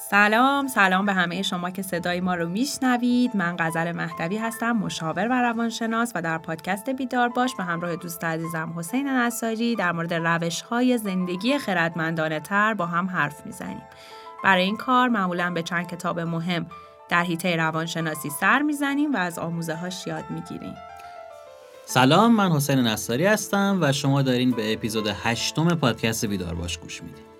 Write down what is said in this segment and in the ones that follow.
سلام سلام به همه شما که صدای ما رو میشنوید. من غزل مهدوی هستم مشاور و روانشناس و در پادکست بیدار باش به همراه دوست عزیزم حسین نصاری در مورد روش های زندگی خردمندانه تر با هم حرف می‌زنیم. برای این کار معمولا به چند کتاب مهم در حیطه روانشناسی سر می‌زنیم و از آموزه هاش یاد می‌گیریم. سلام من حسین نصاری هستم و شما دارین به اپیزود هشتم پادکست بیدار باش گوش می‌دید.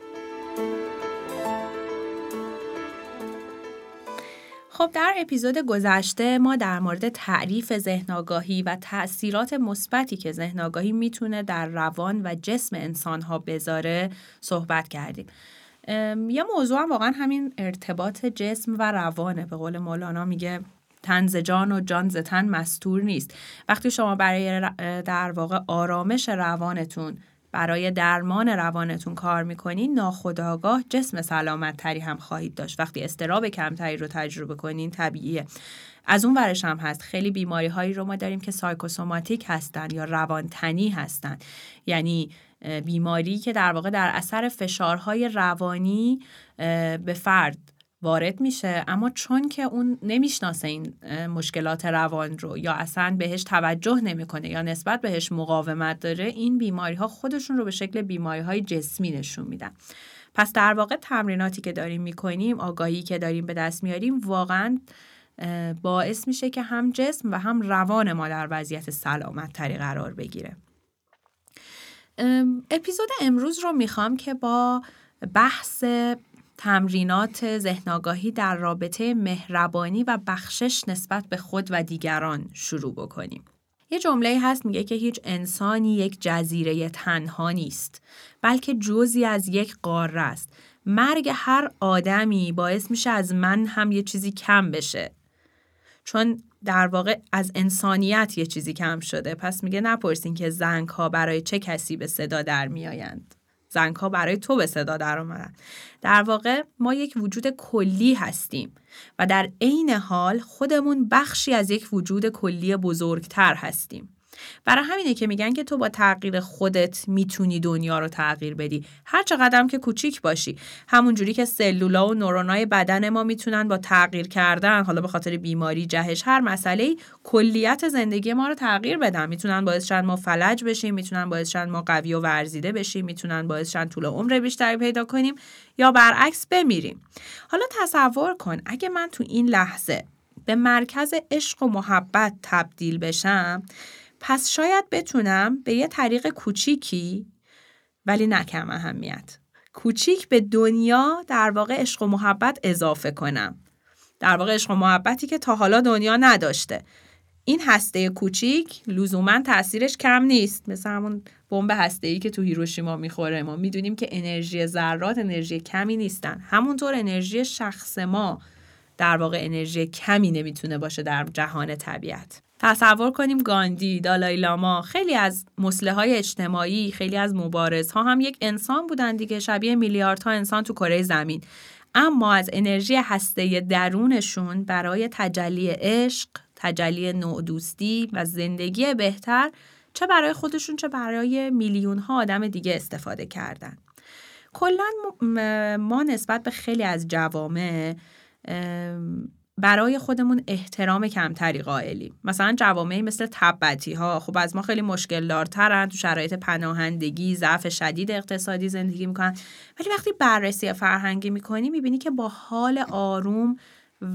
خب در اپیزود گذشته ما در مورد تعریف ذهن آگاهی و تاثیرات مثبتی که ذهن آگاهی می‌تونه در روان و جسم انسان ها بذاره صحبت کردیم. یه موضوع هم واقعا همین ارتباط جسم و روانه به قول مولانا میگه تنز جان و جان تن مستور نیست وقتی شما برای در واقع آرامش روانتون برای درمان روانتون کار می‌کنین ناخداگاه جسم سلامت تری هم خواهید داشت. وقتی استراب کمتری رو تجربه کنین طبیعیه. از اون ورش هم هست. خیلی بیماری هایی رو ما داریم که سایکوسوماتیک هستن یا روانتنی هستن. یعنی بیماری که در واقع در اثر فشارهای روانی به فرد وارد میشه اما چون که اون نمی‌شناسه این مشکلات روان رو یا اصلا بهش توجه نمی‌کنه یا نسبت بهش مقاومت داره این بیماری ها خودشون رو به شکل بیماری های جسمی نشون میدن. پس در واقع تمریناتی که داریم می‌کنیم آگاهی که داریم به دست میاریم واقعا باعث میشه که هم جسم و هم روان ما در وضعیت سلامت تری قرار بگیره. اپیزود امروز رو می‌خوام که با بحث تمرینات ذهنگاهی در رابطه مهربانی و بخشش نسبت به خود و دیگران شروع بکنیم. یه جمله هست میگه که هیچ انسانی یک جزیره تنها نیست بلکه جزی از یک قاره است. مرگ هر آدمی باعث میشه از من هم یه چیزی کم بشه. چون در واقع از انسانیت یه چیزی کم شده پس میگه نپرسین که زنگ ها برای چه کسی به صدا در میآیند زنگ ها برای تو به صدا در اومدن در واقع ما یک وجود کلی هستیم و در عین حال خودمون بخشی از یک وجود کلی بزرگتر هستیم. برای همینه که میگن که تو با تغییر خودت می‌تونی دنیا رو تغییر بدی. هر چقدر که کوچیک باشی. همونجوری که سلولا و نورونای بدن ما می‌تونن با تغییر کردن حالا به خاطر بیماری جهش هر مسئله کلیت زندگی ما رو تغییر بدن. می‌تونن باعث شن ما فلج بشیم می‌تونن باعث شن ما قوی و ورزیده بشیم می‌تونن باعث شن طول عمر بیشتری پیدا کنیم یا برعکس بمیریم. حالا تصور کن اگه من تو این لحظه به مرکز عشق و محبت تبدیل بشم پس شاید بتونم به یه طریق کوچیکی ولی نه کم اهمیت. کوچیک به دنیا در واقع عشق و محبت اضافه کنم. در واقع عشق و محبتی که تا حالا دنیا نداشته. این هسته کوچیک لزوما تاثیرش کم نیست. مثل همون بمب هسته که تو هیروشیما می‌خوره. ما می‌دونیم که انرژی ذرات انرژی کمی نیستن. همونطور انرژی شخص ما در واقع انرژی کمی نمی‌تونه باشه در جهان طبیعت. تصور کنیم گاندی، دالای لاما، خیلی از مسله های اجتماعی، خیلی از مبارز ها هم یک انسان بودن دیگه شبیه میلیاردها انسان تو کره زمین. اما از انرژی هسته درونشون برای تجلی عشق، تجلی نوع دوستی و زندگی بهتر چه برای خودشون چه برای میلیون ها آدم دیگه استفاده کردن. کلا ما نسبت به خیلی از جوامع برای خودمون احترام کمتری قائلیم. مثلا جوامعی مثل تبتی ها خب از ما خیلی مشکل دارترن تو شرایط پناهندگی ضعف شدید اقتصادی زندگی می‌کنن. ولی وقتی بررسی فرهنگی می‌کنی می‌بینی که با حال آروم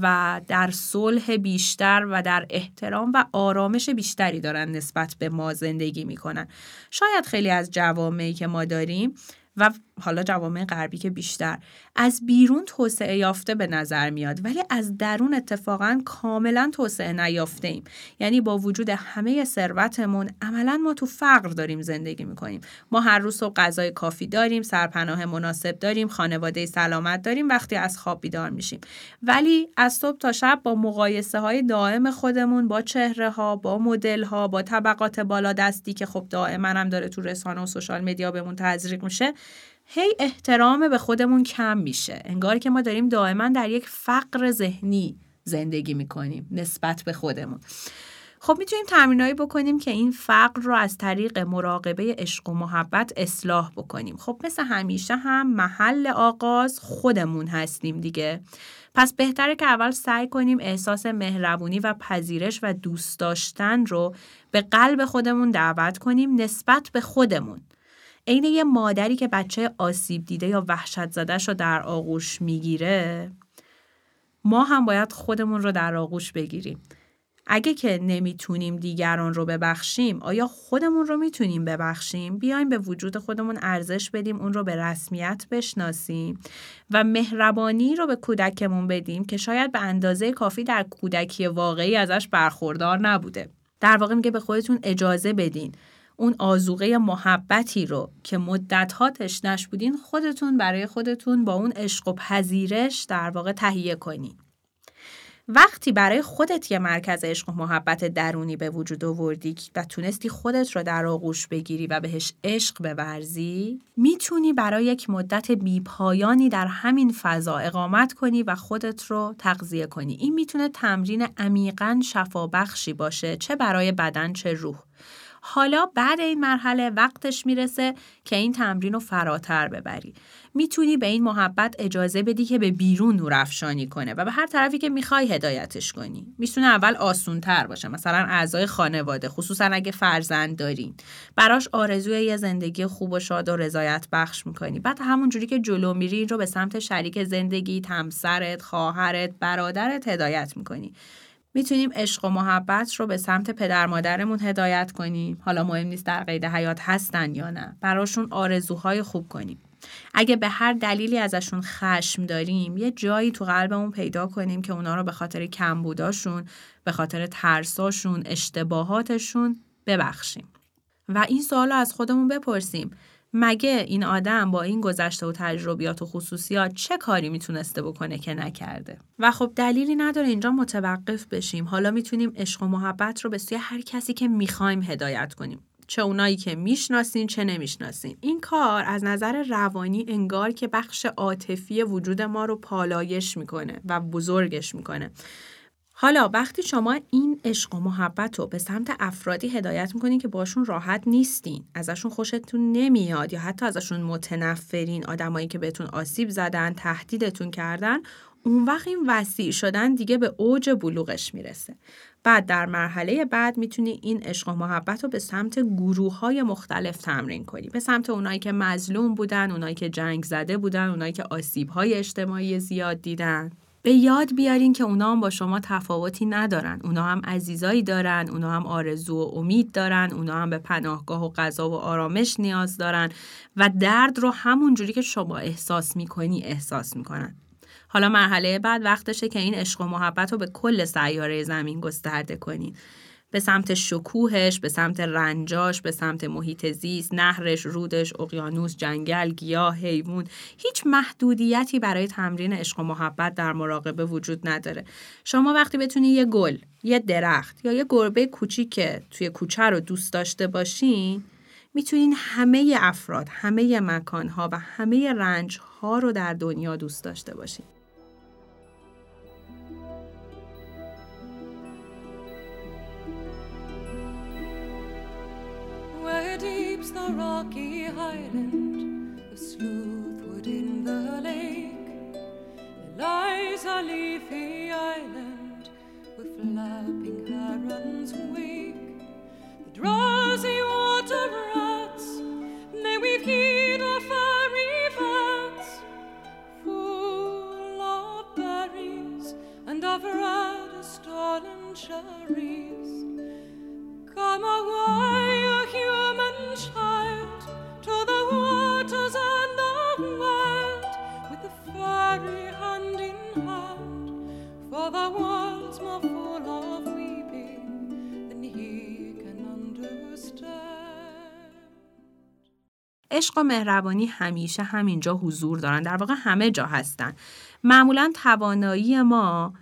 و در صلح بیشتر و در احترام و آرامش بیشتری دارن نسبت به ما زندگی می‌کنن. شاید خیلی از جوامعی که ما داریم و حالا جوامع غربی که بیشتر. از بیرون توسعه یافته به نظر میاد ولی از درون اتفاقا کاملا توسعه نیافته ایم یعنی با وجود همه ثروتمون عملا ما تو فقر داریم زندگی می‌کنیم. ما هر روز صبح غذای کافی داریم سرپناه مناسب داریم خانواده سلامت داریم وقتی از خواب بیدار میشیم. ولی از صبح تا شب با مقایسه های دائم خودمون با چهره ها با مدل ها با طبقات بالا دستی که خب دائما هم داره تو رسانه و سوشال مدیا بهمون تزریق میشه هی احترام به خودمون کم میشه. انگار که ما داریم دائما در یک فقر ذهنی زندگی می‌کنیم نسبت به خودمون. خب می‌تونیم تمرینایی بکنیم که این فقر رو از طریق مراقبه عشق و محبت اصلاح بکنیم. خب مثل همیشه هم محل آغاز خودمون هستیم دیگه. پس بهتره که اول سعی کنیم احساس مهربونی و پذیرش و دوست داشتن رو به قلب خودمون دعوت کنیم نسبت به خودمون. عین یه مادری که بچه آسیب دیده یا وحشت زدهش رو در آغوش می‌گیره ما هم باید خودمون رو در آغوش بگیریم. اگه که نمی‌تونیم دیگران رو ببخشیم آیا خودمون رو می‌تونیم ببخشیم؟ بیایم به وجود خودمون ارزش بدیم اون رو به رسمیت بشناسیم و مهربانی رو به کودکمون بدیم که شاید به اندازه کافی در کودکی واقعی ازش برخوردار نبوده. در واقع میگه به خودتون اجازه بدین. اون آزوقه محبتی رو که مدتها تشنش بودین خودتون برای خودتون با اون عشق و پذیرش در واقع تهیه کنین. وقتی برای خودت یه مرکز عشق و محبت درونی به وجود آوردی و تونستی خودت رو در آغوش بگیری و بهش عشق بورزی می‌تونی برای یک مدت بیپایانی در همین فضا اقامت کنی و خودت رو تغذیه کنی این می‌تونه تمرین عمیقا شفابخشی باشه چه برای بدن چه روح حالا بعد این مرحله وقتش می‌رسه که این تمرین رو فراتر ببری. می‌تونی به این محبت اجازه بدی که به بیرون نور افشانی کنه و به هر طرفی که می‌خوای هدایتش کنی. می‌تونه اول آسون تر باشه مثلا اعضای خانواده خصوصا اگه فرزند دارین. براش آرزوی یه زندگی خوب و شاد و رضایت بخش می‌کنی. بعد همون جوری که جلو میری این رو به سمت شریک زندگی، همسرت، خواهرت، برادرت هدایت می‌کنی. می‌تونیم عشق و محبت رو به سمت پدر مادرمون هدایت کنیم. حالا مهم نیست در قید حیات هستن یا نه. براشون آرزوهای خوب کنیم. اگه به هر دلیلی ازشون خشم داریم یه جایی تو قلبمون پیدا کنیم که اونا رو به خاطر کمبوداشون به خاطر ترساشون اشتباهاتشون ببخشیم. و این سوال از خودمون بپرسیم. مگه این آدم با این گذشته و تجربیات و خصوصیات چه کاری می‌تونسته بکنه که نکرده؟ و خب دلیلی نداره اینجا متوقف بشیم. حالا می‌تونیم عشق و محبت رو به سوی هر کسی که می‌خوایم هدایت کنیم. چه اونایی که می‌شناسین چه نمی‌شناسین. این کار از نظر روانی انگار که بخش عاطفی وجود ما رو پالایش می‌کنه و بزرگش می‌کنه. حالا وقتی شما این عشق و محبت رو به سمت افرادی هدایت می‌کنین که باشون راحت نیستین ازشون خوشتون نمیاد یا حتی ازشون متنفرین آدمایی که بهتون آسیب زدن تهدیدتون کردن اون وقت این وسیع شدن دیگه به اوج بلوغش می‌رسه. بعد در مرحله بعد می‌تونی این عشق و محبت رو به سمت گروه های مختلف تمرین کنی. به سمت اونایی که مظلوم بودن اونایی که جنگ زده بودن اونایی که آسیب های اجتماعی زیاد دیدن. به یاد بیارین که اونا هم با شما تفاوتی ندارن. اونا هم عزیزایی دارن، اونا هم آرزو و امید دارن، اونا هم به پناهگاه و غذا و آرامش نیاز دارن و درد رو همون جوری که شما احساس می‌کنی احساس می‌کنن. حالا مرحله بعد وقتشه که این عشق و محبت رو به کل سیاره زمین گسترده کنین. به سمت شکوهش، به سمت رنجاش، به سمت محیط زیست، نهرش، رودش، اقیانوس، جنگل، گیاه، حیوان هیچ محدودیتی برای تمرین عشق و محبت در مراقبه وجود نداره. شما وقتی بتونی یه گل، یه درخت یا یه گربه کوچیک که توی کوچه رو دوست داشته باشین، می‌تونین همه افراد، همه مکانها و همه رنجها رو در دنیا دوست داشته باشین. Deep's the rocky highland the of Sleuthwood in the lake. There lies a leafy island with flapping herons wake. The drowsy water rats may weave heed of fairy vats full of berries and of red stolen cherries. Come away, you عشق و مهربانی همیشه همینجا حضور دارن. در واقع همه جا هستن. معمولا توانایی ما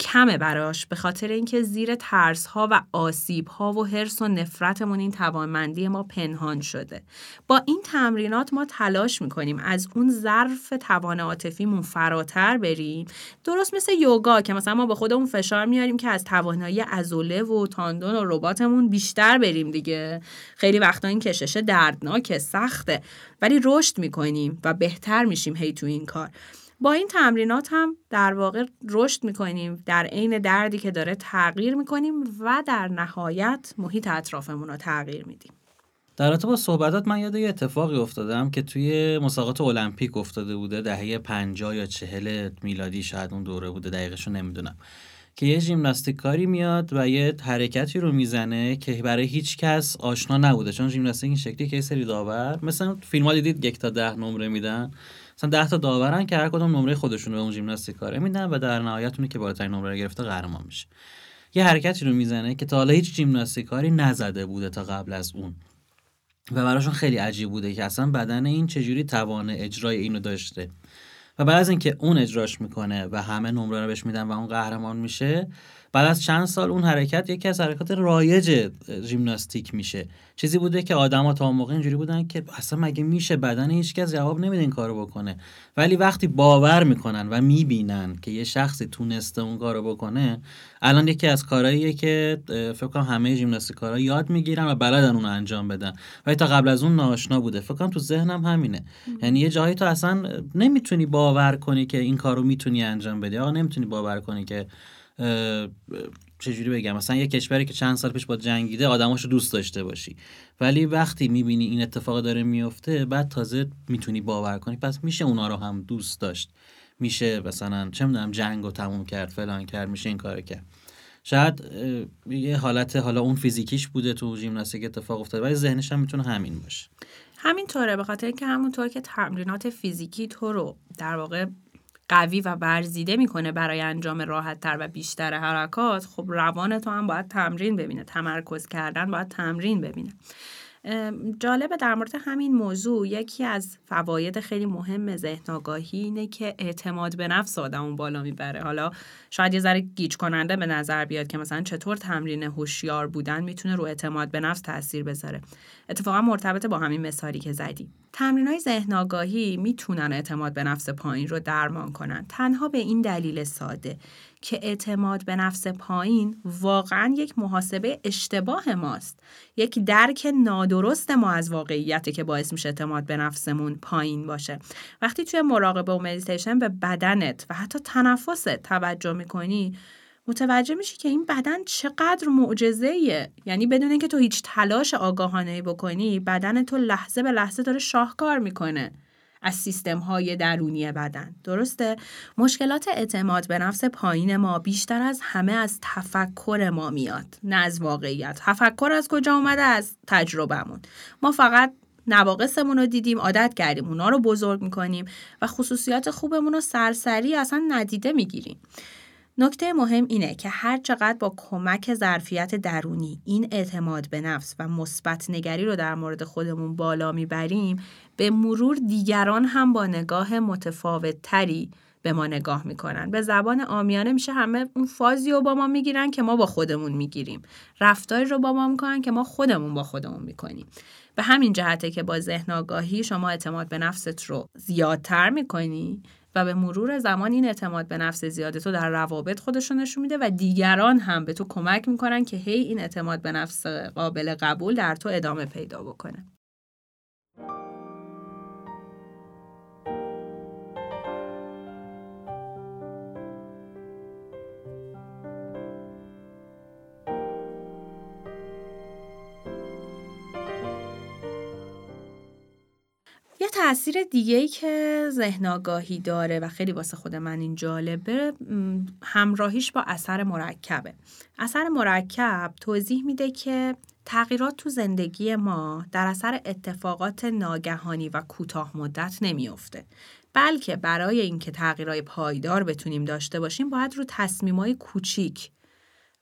کمه براش به خاطر اینکه زیر ترس ها و آسیب ها و حرس و نفرتمون این توانمندی ما پنهان شده. با این تمرینات ما تلاش می‌کنیم از اون ظرف توان عاطفیمون فراتر بریم. درست مثل یوگا که مثلا ما به خودمون فشار میاریم که از توانایی ازوله و تاندون و رباتمون بیشتر بریم دیگه. خیلی وقتا این کشش دردناکه سخته. ولی رشد می‌کنیم و بهتر میشیم هی تو این کار. با این تمرینات هم در واقع رشد می‌کنیم در عین دردی که داره تغییر می‌کنیم و در نهایت محیط اطرافمون رو تغییر میدیم. در رابطه با صحبتات من یاد یه اتفاقی افتادم که توی مسابقات المپیک افتاده بوده دهه 50 یا 40 میلادی شاید اون دوره بوده دقیقش نمی‌دونم. که یه ژیمناستیکاری میاد و یه حرکتی رو می‌زنه که برای هیچ کس آشنا نبوده. چون ژیمناستیک این شکلی که سری داور مثلا فیلم ها دیدید یک تا ده نمره میدن. مثلا 10 تا داورن که هر کدوم نمره خودشون رو به اون ژیمناستیک کاره میدن و در نهایت اونی که بالاترین نمره رو گرفته قهرمان میشه. یه حرکتی رو می‌زنه که تا حالا هیچ ژیمناستیکاری نزده بوده تا قبل از اون. و براشون خیلی عجیب بوده که اصلا بدن این چجوری توان اجرای اینو داشته. و بعد از اینکه اون اجراش می‌کنه و همه نمره رو بهش میدن و اون قهرمان میشه بعد از چند سال اون حرکت یکی از حرکات رایج ژیمناستیک میشه. چیزی بوده که آدما تا موقع اینجوری بودن که اصلا مگه میشه بدن هیچکس جواب نمیده این کارو بکنه. ولی وقتی باور می‌کنن و می‌بینن که یه شخصی تونسته اون کارو بکنه الان یکی از کارهاییه که فکر کنم همه ژیمناستیکارا یاد می‌گیرن و بلدن اون انجام بدن. ولی تا قبل از اون ناشنا بوده. فکر کنم تو ذهنم همینه. یعنی یه جایی تو اصلا نمی‌تونی باور کنی که این کارو می‌تونی انجام بدی. آقا نمی‌تونی باور کنی که چجوری بگم؟ مثلا یه کشوری که چند سال پیش با جنگیده آدماشو دوست داشته باشی. ولی وقتی می‌بینی این اتفاق داره میفته بعد تازه می‌تونی باور کنی. پس میشه اونا رو هم دوست داشت. میشه مثلا چه می‌دونم جنگ رو تموم کرد فلان کرد میشه این کار کرد. شاید یه حالت حالا اون فیزیکیش بوده تو ژیمناستیک اتفاق افتاده ولی ذهنش هم می‌تونه همین باشه. همینطوره به خاطر اینکه همونطور که تمرینات فیزیکی تو رو در واقع قوی و برزیده می‌کنه برای انجام راحت تر و بیشتر حرکات خب روان تو هم باید تمرین ببینه تمرکز کردن باید تمرین ببینه. جالبه در مورد همین موضوع یکی از فواید خیلی مهم ذهن آگاهی اینه که اعتماد به نفس آدمون بالا می‌بره. حالا شاید یه ذره گیج کننده به نظر بیاد که مثلا چطور تمرین هوشیار بودن می‌تونه رو اعتماد به نفس تاثیر بذاره. اتفاقا مرتبط با همین مثالی که زدی. تمرین های ذهن آگاهی می‌تونن اعتماد به نفس پایین رو درمان کنن. تنها به این دلیل ساده. که اعتماد به نفس پایین واقعا یک محاسبه اشتباه ماست. یک درک نادرست ما از واقعیتی که باعث میشه اعتماد به نفسمون پایین باشه. وقتی توی مراقبه و مدیتیشن به بدنت و حتی تنفست توجه می‌کنی متوجه میشی که این بدن چقدر معجزه یعنی بدون اینکه تو هیچ تلاش آگاهانه بکنی بدن تو لحظه به لحظه داره شاهکار می‌کنه. از سیستم های درونی بدن. درسته؟ مشکلات اعتماد به نفس پایین ما بیشتر از همه از تفکر ما میاد. نه از واقعیت. تفکر از کجا اومده؟ از تجربهمون. ما فقط نواقصمون رو دیدیم عادت کردیم. اونا رو بزرگ می‌کنیم و خصوصیات خوبمون رو سرسری اصلا ندیده می‌گیریم. نکته مهم اینه که هر چقدر با کمک ظرفیت درونی این اعتماد به نفس و مثبت نگری رو در مورد خودمون بالا می‌بریم به مرور دیگران هم با نگاه متفاوت تری به ما نگاه می‌کنن. به زبان آمیانه میشه همه اون فازی رو با ما می‌گیرن که ما با خودمون می‌گیریم. رفتاری رو با ما می‌کنن که ما خودمون با خودمون می‌کنیم. به همین جهته که با ذهن آگاهی شما اعتماد به نفست رو زیادتر می‌کنی و به مرور زمان این اعتماد به نفس زیاده تو در روابط خودشون نشون میده و دیگران هم به تو کمک می‌کنن که هی این اعتماد به نفس قابل قبول در تو ادامه پیدا بکنه. یه تاثیر دیگه ای که ذهن آگاهی داره و خیلی واسه خود من این جالبه همراهیش با اثر مرکبه. اثر مرکب توضیح میده که تغییرات تو زندگی ما در اثر اتفاقات ناگهانی و کوتاه مدت نمیافته. بلکه برای اینکه تغییرهای پایدار بتونیم داشته باشیم باید رو تصمیمای کوچیک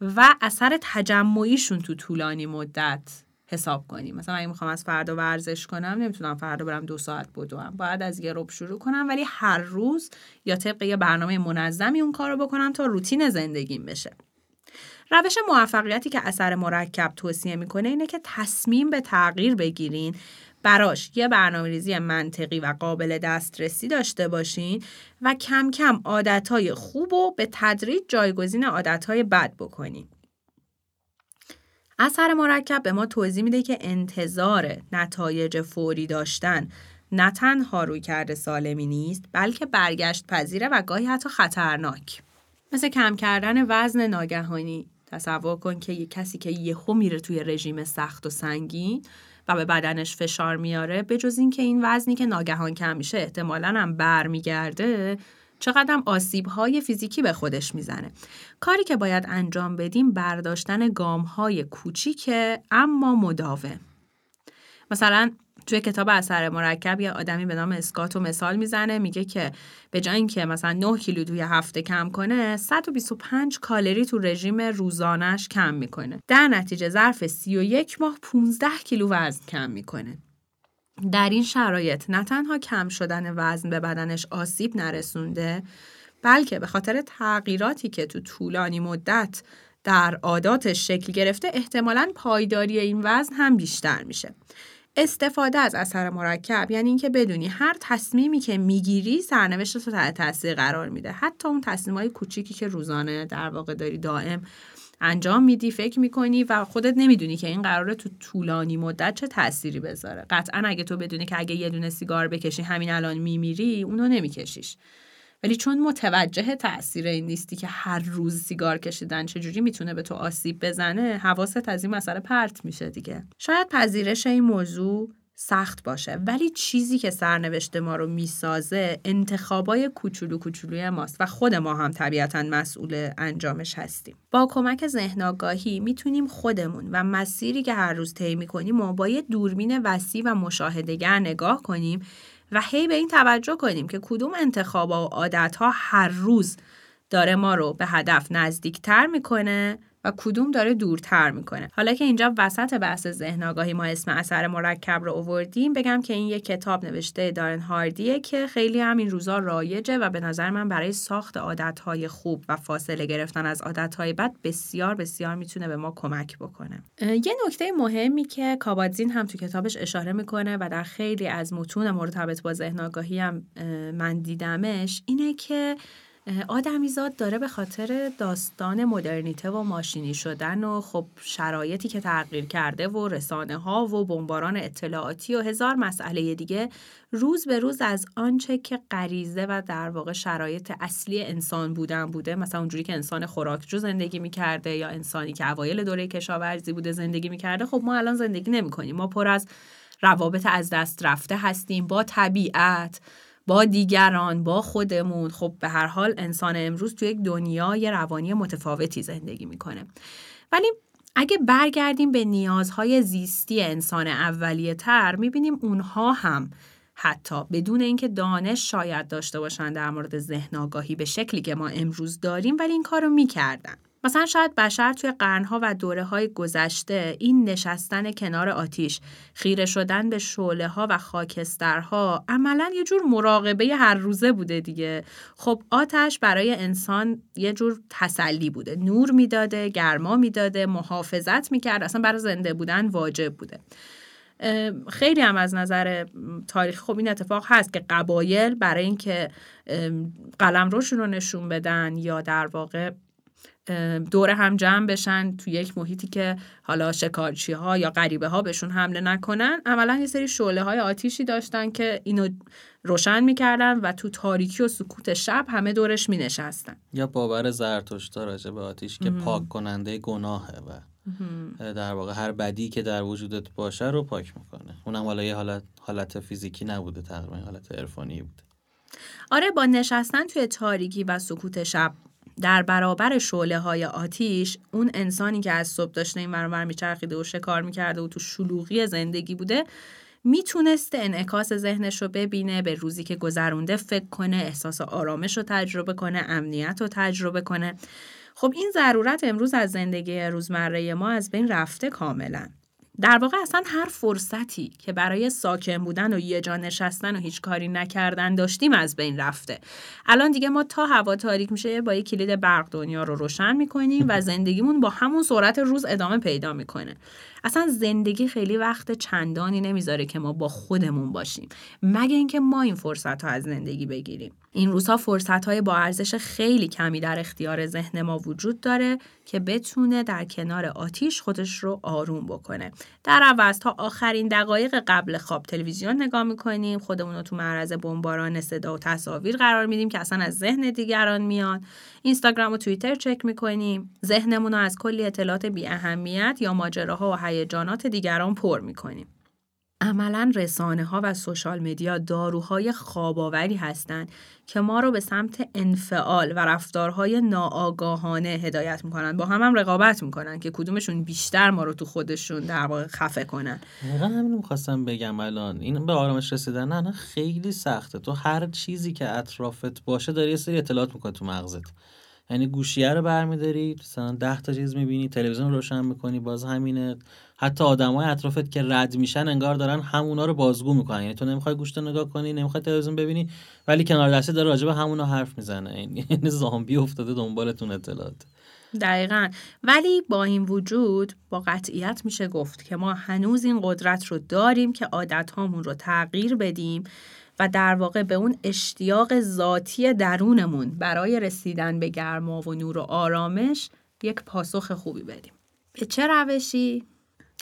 و اثر تجمعیشون تو طولانی مدت حساب کنیم. مثلا اگه می‌خوام از فردا ورزش کنم نمی‌تونم فردا برم دو ساعت بدوم باید از یه رب شروع کنم ولی هر روز یا طبق یه برنامه منظمی اون کار رو بکنم تا روتین زندگیم بشه. روش موفقیتی که اثر مرکب توصیه می‌کنه اینه که تصمیم به تغییر بگیرین براش یه برنامه ریزی منطقی و قابل دسترسی داشته باشین و کم کم عادتهای خوب و به تدریج جایگزین عادتهای بد بکنین. اثر مرکب به ما توضیح میده که انتظار نتایج فوری داشتن نه تنها روی کرده سالمی نیست بلکه برگشت پذیره و گاهی حتی خطرناک. مثل کم کردن وزن ناگهانی تصور کن که یه کسی که یهو میره توی رژیم سخت و سنگین و به بدنش فشار میاره به جز اینکه این وزنی که ناگهان کم میشه احتمالا هم برمیگرده چقدر آسیب های فیزیکی به خودش می‌زنه. کاری که باید انجام بدیم برداشتن گام های کوچیکه اما مداوم. مثلا توی کتاب اثر مرکب یه آدمی به نام اسکاتو مثال می‌زنه میگه که به جای اینکه مثلا 9 کیلو توی هفته کم کنه 125 کالری تو رژیم روزانش کم می‌کنه. در نتیجه ظرف 31 ماه 15 کیلو وزن کم می‌کنه. در این شرایط نه تنها کم شدن وزن به بدنش آسیب نرسونده بلکه به خاطر تغییراتی که تو طولانی مدت در عاداتش شکل گرفته احتمالا پایداری این وزن هم بیشتر میشه. استفاده از اثر مرکب یعنی اینکه بدونی هر تصمیمی که می‌گیری سرنوشت رو تحت تاثیر قرار میده. حتی اون تصمیم های کوچیکی که روزانه در واقع داری دائم انجام میدی فکر می‌کنی و خودت نمی‌دونی که این قراره تو طولانی مدت چه تأثیری بذاره. قطعا اگه تو بدونی که اگه یه دونه سیگار بکشی همین الان میمیری اونو نمیکشیش. ولی چون متوجه تاثیر این نیستی که هر روز سیگار کشیدن چجوری می‌تونه به تو آسیب بزنه حواست از این مسئله پرت میشه دیگه. شاید پذیرش این موضوع سخت باشه. ولی چیزی که سرنوشت ما رو می‌سازه انتخابای کوچولو کوچولوی ماست و خود ما هم طبیعتا مسئول انجامش هستیم. با کمک ذهن آگاهی می‌تونیم خودمون و مسیری که هر روز طی می‌کنیم و با یه دوربین وسیع و مشاهدهگر نگاه کنیم و هی به این توجه کنیم که کدوم انتخاب و عادتها هر روز داره ما رو به هدف نزدیکتر می‌کنه و کدوم داره دورتر می‌کنه. حالا که اینجا وسط بحث ذهن آگاهی ما اسم اثر مرکب رو آوردیم بگم که این یک کتاب نوشته دارن هاردیه که خیلی هم این روزا رایجه و به نظر من برای ساخت عادتهای خوب و فاصله گرفتن از عادتهای بد بسیار بسیار می‌تونه به ما کمک بکنه. یه نکته مهمی که کابادزین هم تو کتابش اشاره می‌کنه و در خیلی از متون مرتبط با ذهن آگاهی هم من دیدمش اینه که آدمیزاد داره به خاطر داستان مدرنیته و ماشینی شدن و خب شرایطی که تغییر کرده و رسانه ها و بمباران اطلاعاتی و هزار مسئله دیگه روز به روز از آنچه که غریزه و در واقع شرایط اصلی انسان بودن بوده مثلا اونجوری که انسان خوراکجو زندگی می‌کرده یا انسانی که اوایل دوره کشاورزی بوده زندگی می‌کرده خب ما الان زندگی نمی‌کنیم. ما پر از روابط از دست رفته هستیم با طبیعت. با دیگران با خودمون. خب به هر حال انسان امروز تو یک دنیای روانی متفاوتی زندگی می‌کنه. ولی اگه برگردیم به نیازهای زیستی انسان اولیه تر می‌بینیم اونها هم حتی بدون اینکه دانش شاید داشته باشن در مورد ذهن آگاهی به شکلی که ما امروز داریم ولی این کارو می‌کردن. مثلا شاید بشر توی قرنها و دوره های گذشته این نشستن کنار آتیش خیره شدن به شعله ها و خاکسترها عملا یه جور مراقبه هر روزه بوده دیگه. خب آتش برای انسان یه جور تسلی بوده. نور می‌داده گرما می‌داده محافظت می‌کرد اصلا برای زنده بودن واجب بوده. خیلی هم از نظر تاریخ خب این اتفاق هست که قبایل برای اینکه قلم روشون رو نشون بدن یا در واقع دور هم جمع بشن تو یک محیطی که حالا شکارچی ها یا غریبه ها بهشون حمله نکنن. عملا یه سری شعله های آتیشی داشتن که اینو روشن می‌کردن و تو تاریکی و سکوت شب همه دورش مینشستن. یا باور زرتشتا راجع به آتیش که پاک کننده گناهه و در واقع هر بدی که در وجودت باشه رو پاک می‌کنه. اونم حالا یه حالت, حالت فیزیکی نبوده تقریبا حالت عرفانی بوده آره با نشستن توی تاریکی و سکوت شب در برابر شعله های آتیش اون انسانی که از صبح داشته این برابر میچرخیده و شکار می‌کرده و تو شلوغی زندگی بوده می‌تونسته انعکاس ذهنش رو ببینه به روزی که گذرونده فکر کنه احساس آرامش رو تجربه کنه امنیت رو تجربه کنه. خب این ضرورت امروز از زندگی روزمره ما از بین رفته کاملا. در واقع اصلا هر فرصتی که برای ساکن بودن و یه جا نشستن و هیچ کاری نکردن داشتیم از بین رفته. الان دیگه ما تا هوا تاریک میشه با یه کلید برق دنیا رو روشن می‌کنیم و زندگیمون با همون سرعت روز ادامه پیدا می‌کنه. اصلا زندگی خیلی وقت چندانی نمی‌ذاره که ما با خودمون باشیم مگه اینکه ما این فرصت ها از زندگی بگیریم. این روزها فرصت های با ارزش خیلی کمی در اختیار ذهن ما وجود داره که بتونه در کنار آتیش خودش رو آروم بکنه. در عوض تا آخرین دقایق قبل خواب تلویزیون نگاه می‌کنیم خودمون رو تو معرض بمباران صدا و تصاویر قرار میدیم که اصلا از ذهن دیگران میاد اینستاگرام و توییتر چک می‌کنیم. ذهنمون رو از کلی اطلاعات بی اهمیت یا ماجراها و هیجانات دیگران پر می‌کنیم. عملا رسانه ها و سوشال مدیا داروهای خواباوری هستند که ما رو به سمت انفعال و رفتارهای ناآگاهانه هدایت می‌کنن. با هم هم رقابت می‌کنن که کدومشون بیشتر ما رو تو خودشون در واقع خفه کنن. دقیقا همین می‌خواستم بگم الان. این به آرامش رسیدن نه نه خیلی سخته. تو هر چیزی که اطرافت باشه داری یه سری اطلاعات می‌کنه تو مغزت. یعنی گوشیه رو برمیداری مثلا ده تا چیز می‌بینی تلویزیون روشن می‌کنی باز همینه. حتی آدمای اطرافت که رد میشن انگار دارن همونا رو بازگو می‌کنن. یعنی تو نمی‌خوای گوشت نگاه کنی نمی‌خوای تلویزیون ببینی ولی کنار دستی داره راجع به همونا حرف می‌زنه. یعنی زامبی افتاده دنبالتون اطلاعات. دقیقا. ولی با این وجود با قطعیت میشه گفت که ما هنوز این قدرت رو داریم که عادت هامون رو تغییر بدیم و در واقع به اون اشتیاق ذاتی درونمون برای رسیدن به گرما و نور و آرامش یک پاسخ خوبی بدیم. به چه روشی؟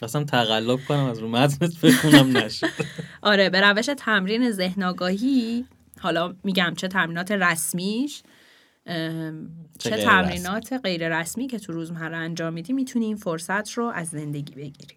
اصلا تقلب کنم از رو متنت بخونم نشد. آره به روش تمرین ذهن حالا میگم چه تمرینات رسمیش چه, تمرینات غیر رسمی که تو روزمره انجام میدی می‌تونی این فرصت رو از زندگی بگیری.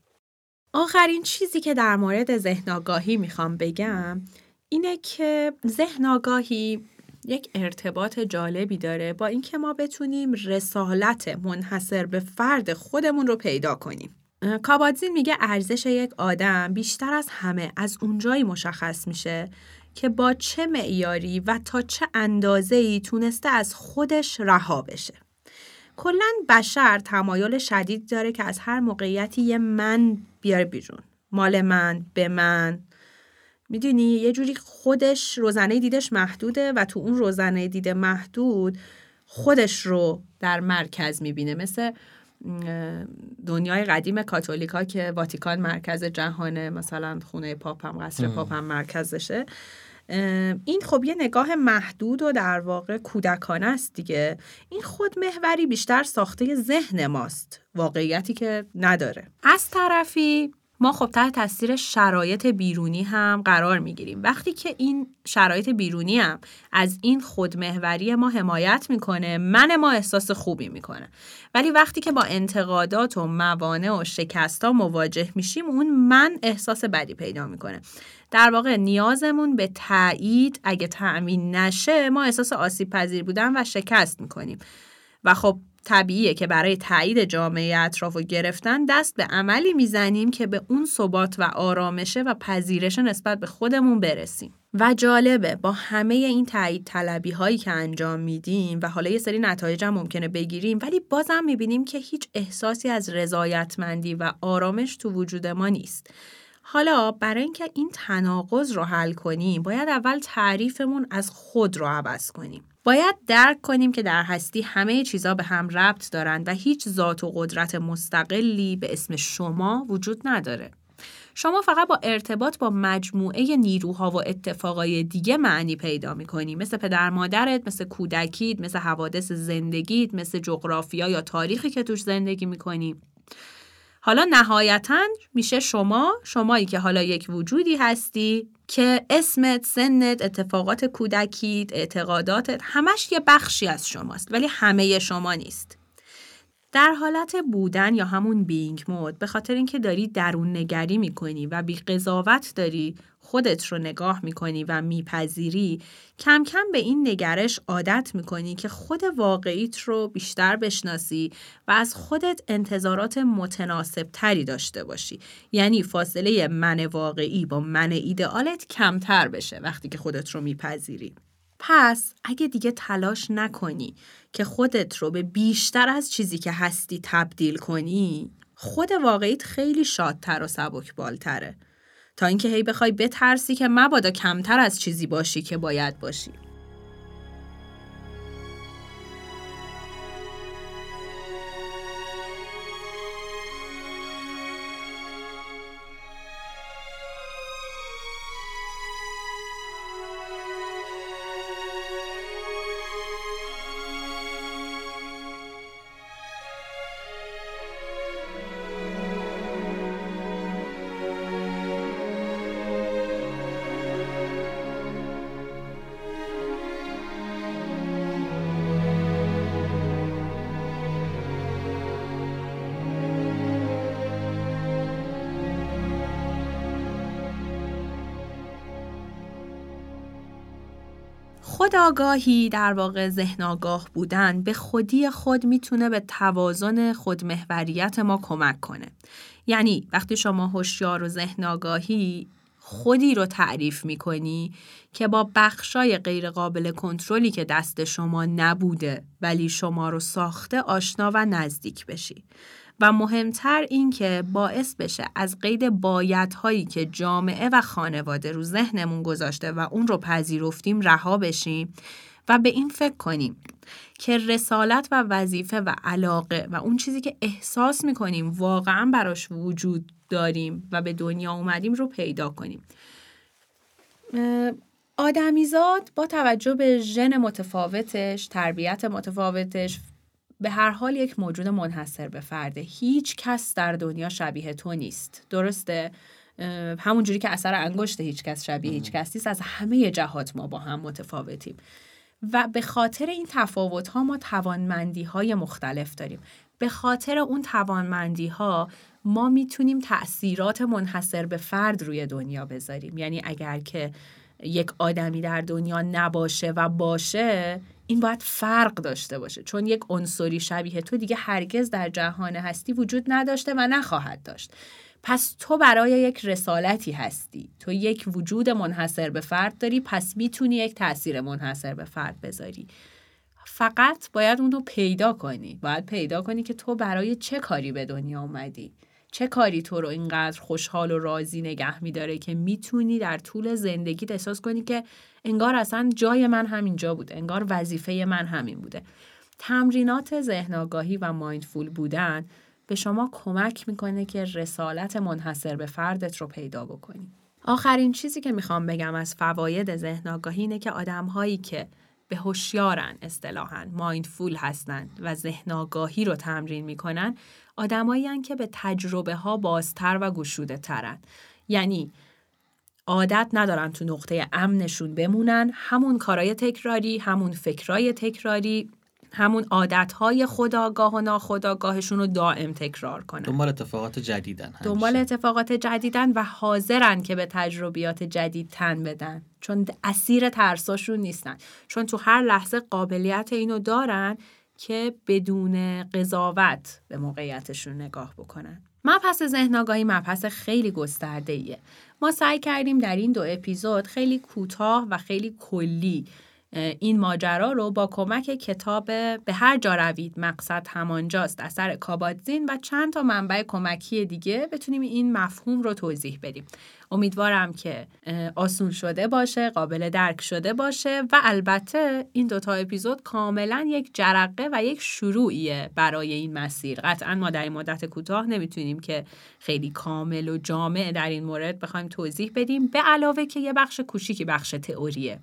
آخرین چیزی که در مورد ذهن می‌خوام بگم اینه که ذهن آگاهی یک ارتباط جالبی داره با اینکه ما بتونیم رسالت منحصر به فرد خودمون رو پیدا کنیم. کابادزین میگه ارزش یک آدم بیشتر از همه از اونجایی مشخص میشه که با چه معیاری و تا چه اندازه ای تونسته از خودش رها بشه. کلا بشر تمایل شدید داره که از هر موقعیتی یه من بیاره بیرون. مال من، به من، می‌دونی یه جوری خودش روزنه دیدش محدوده و تو اون روزنه دیده محدود خودش رو در مرکز می‌بینه مثل دنیای قدیم کاتولیکا که واتیکان مرکز جهانه مثلا خونه پاپ هم قصر پاپ هم مرکزشه. این خب یه نگاه محدود و در واقع کودکانه است دیگه. این خود محوری بیشتر ساخته ذهن ماست واقعیتی که نداره. از طرفی ما خب تحت تاثیر شرایط بیرونی هم قرار می‌گیریم. وقتی که این شرایط بیرونی هم از این خودمهوری ما حمایت می‌کنه من ما احساس خوبی می‌کنه. ولی وقتی که با انتقادات و موانع و شکست مواجه میشیم اون من احساس بدی پیدا می‌کنه. در واقع نیازمون به تایید اگه تأمین نشه ما احساس آسیب پذیر بودن و شکست می‌کنیم. و خب طبیعیه که برای تایید جامعه اطراف و گرفتن دست به عملی می‌زنیم که به اون ثبات و آرامشه و پذیرش نسبت به خودمون برسیم. و جالبه با همه این تایید طلبی هایی که انجام میدیم و حالا یه سری نتایج هم ممکنه بگیریم ولی بازم می‌بینیم که هیچ احساسی از رضایتمندی و آرامش تو وجود ما نیست. حالا برای اینکه این تناقض رو حل کنیم باید اول تعریفمون از خود رو عوض کنیم. باید درک کنیم که در هستی همه چیزا به هم ربط دارند و هیچ ذات و قدرت مستقلی به اسم شما وجود نداره. شما فقط با ارتباط با مجموعه نیروها و اتفاقای دیگه معنی پیدا می‌کنی مثل پدر مادرت، مثل کودکیت، مثل حوادث زندگیت، مثل جغرافیا یا تاریخی که توش زندگی می‌کنی. حالا نهایتا میشه شما شمایی که حالا یک وجودی هستی که اسمت، سنت، اتفاقات کودکیت، اعتقاداتت همش یه بخشی از شماست ولی همه شما نیست. در حالت بودن یا همون بینگ مود به خاطر اینکه داری درون نگری می‌کنی و بی قضاوت داری خودت رو نگاه می‌کنی و میپذیری کم کم به این نگرش عادت می‌کنی که خود واقعیت رو بیشتر بشناسی و از خودت انتظارات متناسب تری داشته باشی. یعنی فاصله من واقعی با من ایدئالت کمتر بشه وقتی که خودت رو میپذیری. پس اگه دیگه تلاش نکنی که خودت رو به بیشتر از چیزی که هستی تبدیل کنی خود واقعیت خیلی شادتر و سبکبالتره. تا اینکه هی بخوای بترسی که مبادا کمتر از چیزی باشی که باید باشی. خود آگاهی در واقع ذهن آگاه بودن به خودی خود می‌تونه به توازن خودمحوریت ما کمک کنه. یعنی وقتی شما هوشیار و ذهن آگاهی خودی رو تعریف می‌کنی که با بخشای غیرقابل کنترلی که دست شما نبوده ولی شما رو ساخته آشنا و نزدیک بشی. و مهمتر این که باعث بشه از قید بایدهایی که جامعه و خانواده رو ذهنمون گذاشته و اون رو پذیرفتیم رها بشیم و به این فکر کنیم که رسالت و وظیفه و علاقه و اون چیزی که احساس می‌کنیم واقعا براش وجود داریم و به دنیا اومدیم رو پیدا کنیم. آدمیزاد با توجه به ژن متفاوتش، تربیت متفاوتش، به هر حال یک موجود منحصر به فرده. هیچ کس در دنیا شبیه تو نیست. درسته؟ همونجوری که اثر انگشت هیچ کس شبیه هیچ کس نیست. از همه جهات ما با هم متفاوتیم. و به خاطر این تفاوت ها ما توانمندی های مختلف داریم. به خاطر اون توانمندی ها ما می‌تونیم تأثیرات منحصر به فرد روی دنیا بذاریم. یعنی اگر که یک آدمی در دنیا نباشه و باشه این باید فرق داشته باشه. چون یک عنصری شبیه تو دیگه هرگز در جهان هستی وجود نداشته و نخواهد داشت. پس تو برای یک رسالتی هستی. تو یک وجود منحصر به فرد داری پس می‌تونی یک تاثیر منحصر به فرد بذاری. فقط باید اون رو پیدا کنی. باید پیدا کنی که تو برای چه کاری به دنیا اومدی. چه کاری تو رو اینقدر خوشحال و راضی نگه میداره که می‌تونی در طول زندگیت احساس کنی که انگار اصلا جای من همینجا بود انگار وظیفه من همین بوده. تمرینات ذهن آگاهی و مایندفول بودن به شما کمک می‌کنه که رسالت منحصر به فردت رو پیدا بکنی. آخرین چیزی که می‌خوام بگم از فواید ذهن آگاهی اینه که آدم هایی که به هوشیارن اصطلاحا مایندفول هستند و ذهن آگاهی رو تمرین می‌کنن آدمایی که به تجربه ها بازتر و گشوده ترن یعنی عادت ندارن تو نقطه امنشون بمونن. همون کارای تکراری همون فکرای تکراری همون عادتهای خداگاه و ناخداگاهشون رو دائم تکرار کنن. دنبال اتفاقات جدیدن همیشه. دنبال اتفاقات جدیدن و حاضرن که به تجربیات جدید تن بدن. چون اسیر ترساشون نیستن. چون تو هر لحظه قابلیت اینو دارن که بدون قضاوت به موقعیتشون نگاه بکنن مبحث ذهن آگاهی مبحث خیلی گسترده ایه. ما سعی کردیم در این دو اپیزود خیلی کوتاه و خیلی کلی این ماجرا رو با کمک کتاب به هر جا روید مقصد همانجاست اثر کابادزین و چند تا منبع کمکی دیگه بتونیم این مفهوم رو توضیح بدیم. امیدوارم که آسون شده باشه قابل درک شده باشه و البته این دوتا اپیزود کاملا یک جرقه و یک شروعیه برای این مسیر. قطعا ما در این مدت کوتاه نمی‌تونیم که خیلی کامل و جامع در این مورد بخوایم توضیح بدیم به علاوه که یه بخش کوچیکی بخش تئوریه.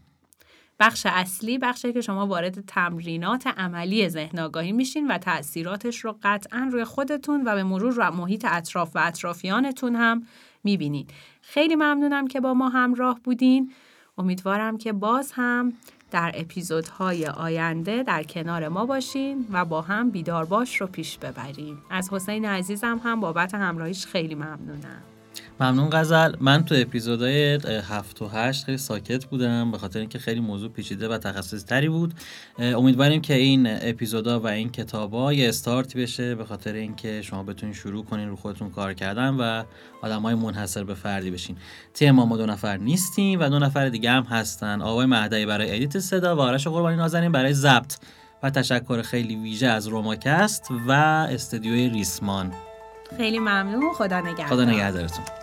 بخش اصلی بخشی که شما وارد تمرینات عملی ذهن آگاهی میشین و تاثیراتش رو قطعا روی خودتون و به مرور رو محیط اطراف و اطرافیانتون هم می‌بینید. خیلی ممنونم که با ما همراه بودین. امیدوارم که باز هم در اپیزودهای آینده در کنار ما باشین و با هم بیدار باش رو پیش ببریم. از حسین عزیزم هم بابت همراهیش خیلی ممنونم. ممنون غزل. من تو اپیزودهای هفت و هشت خیلی ساکت بودم به خاطر اینکه خیلی موضوع پیچیده و تخصصی تری بود امیدواریم که این اپیزودا و این کتابا یه استارت بشه به خاطر اینکه شما بتونین شروع کنین رو خودتون کار کردن و های منحصر به فردی بشین. تیم ما دو نفر نیستیم و دو نفر دیگه هم هستن. آقای مهدی برای ادیت صدا و آرش قربانی نازنین برای ضبط. و تشکر خیلی ویژه از روماکست و استدیوی ریسمان. خیلی ممنون. خدا نگهدار. خدا نگهدارتون.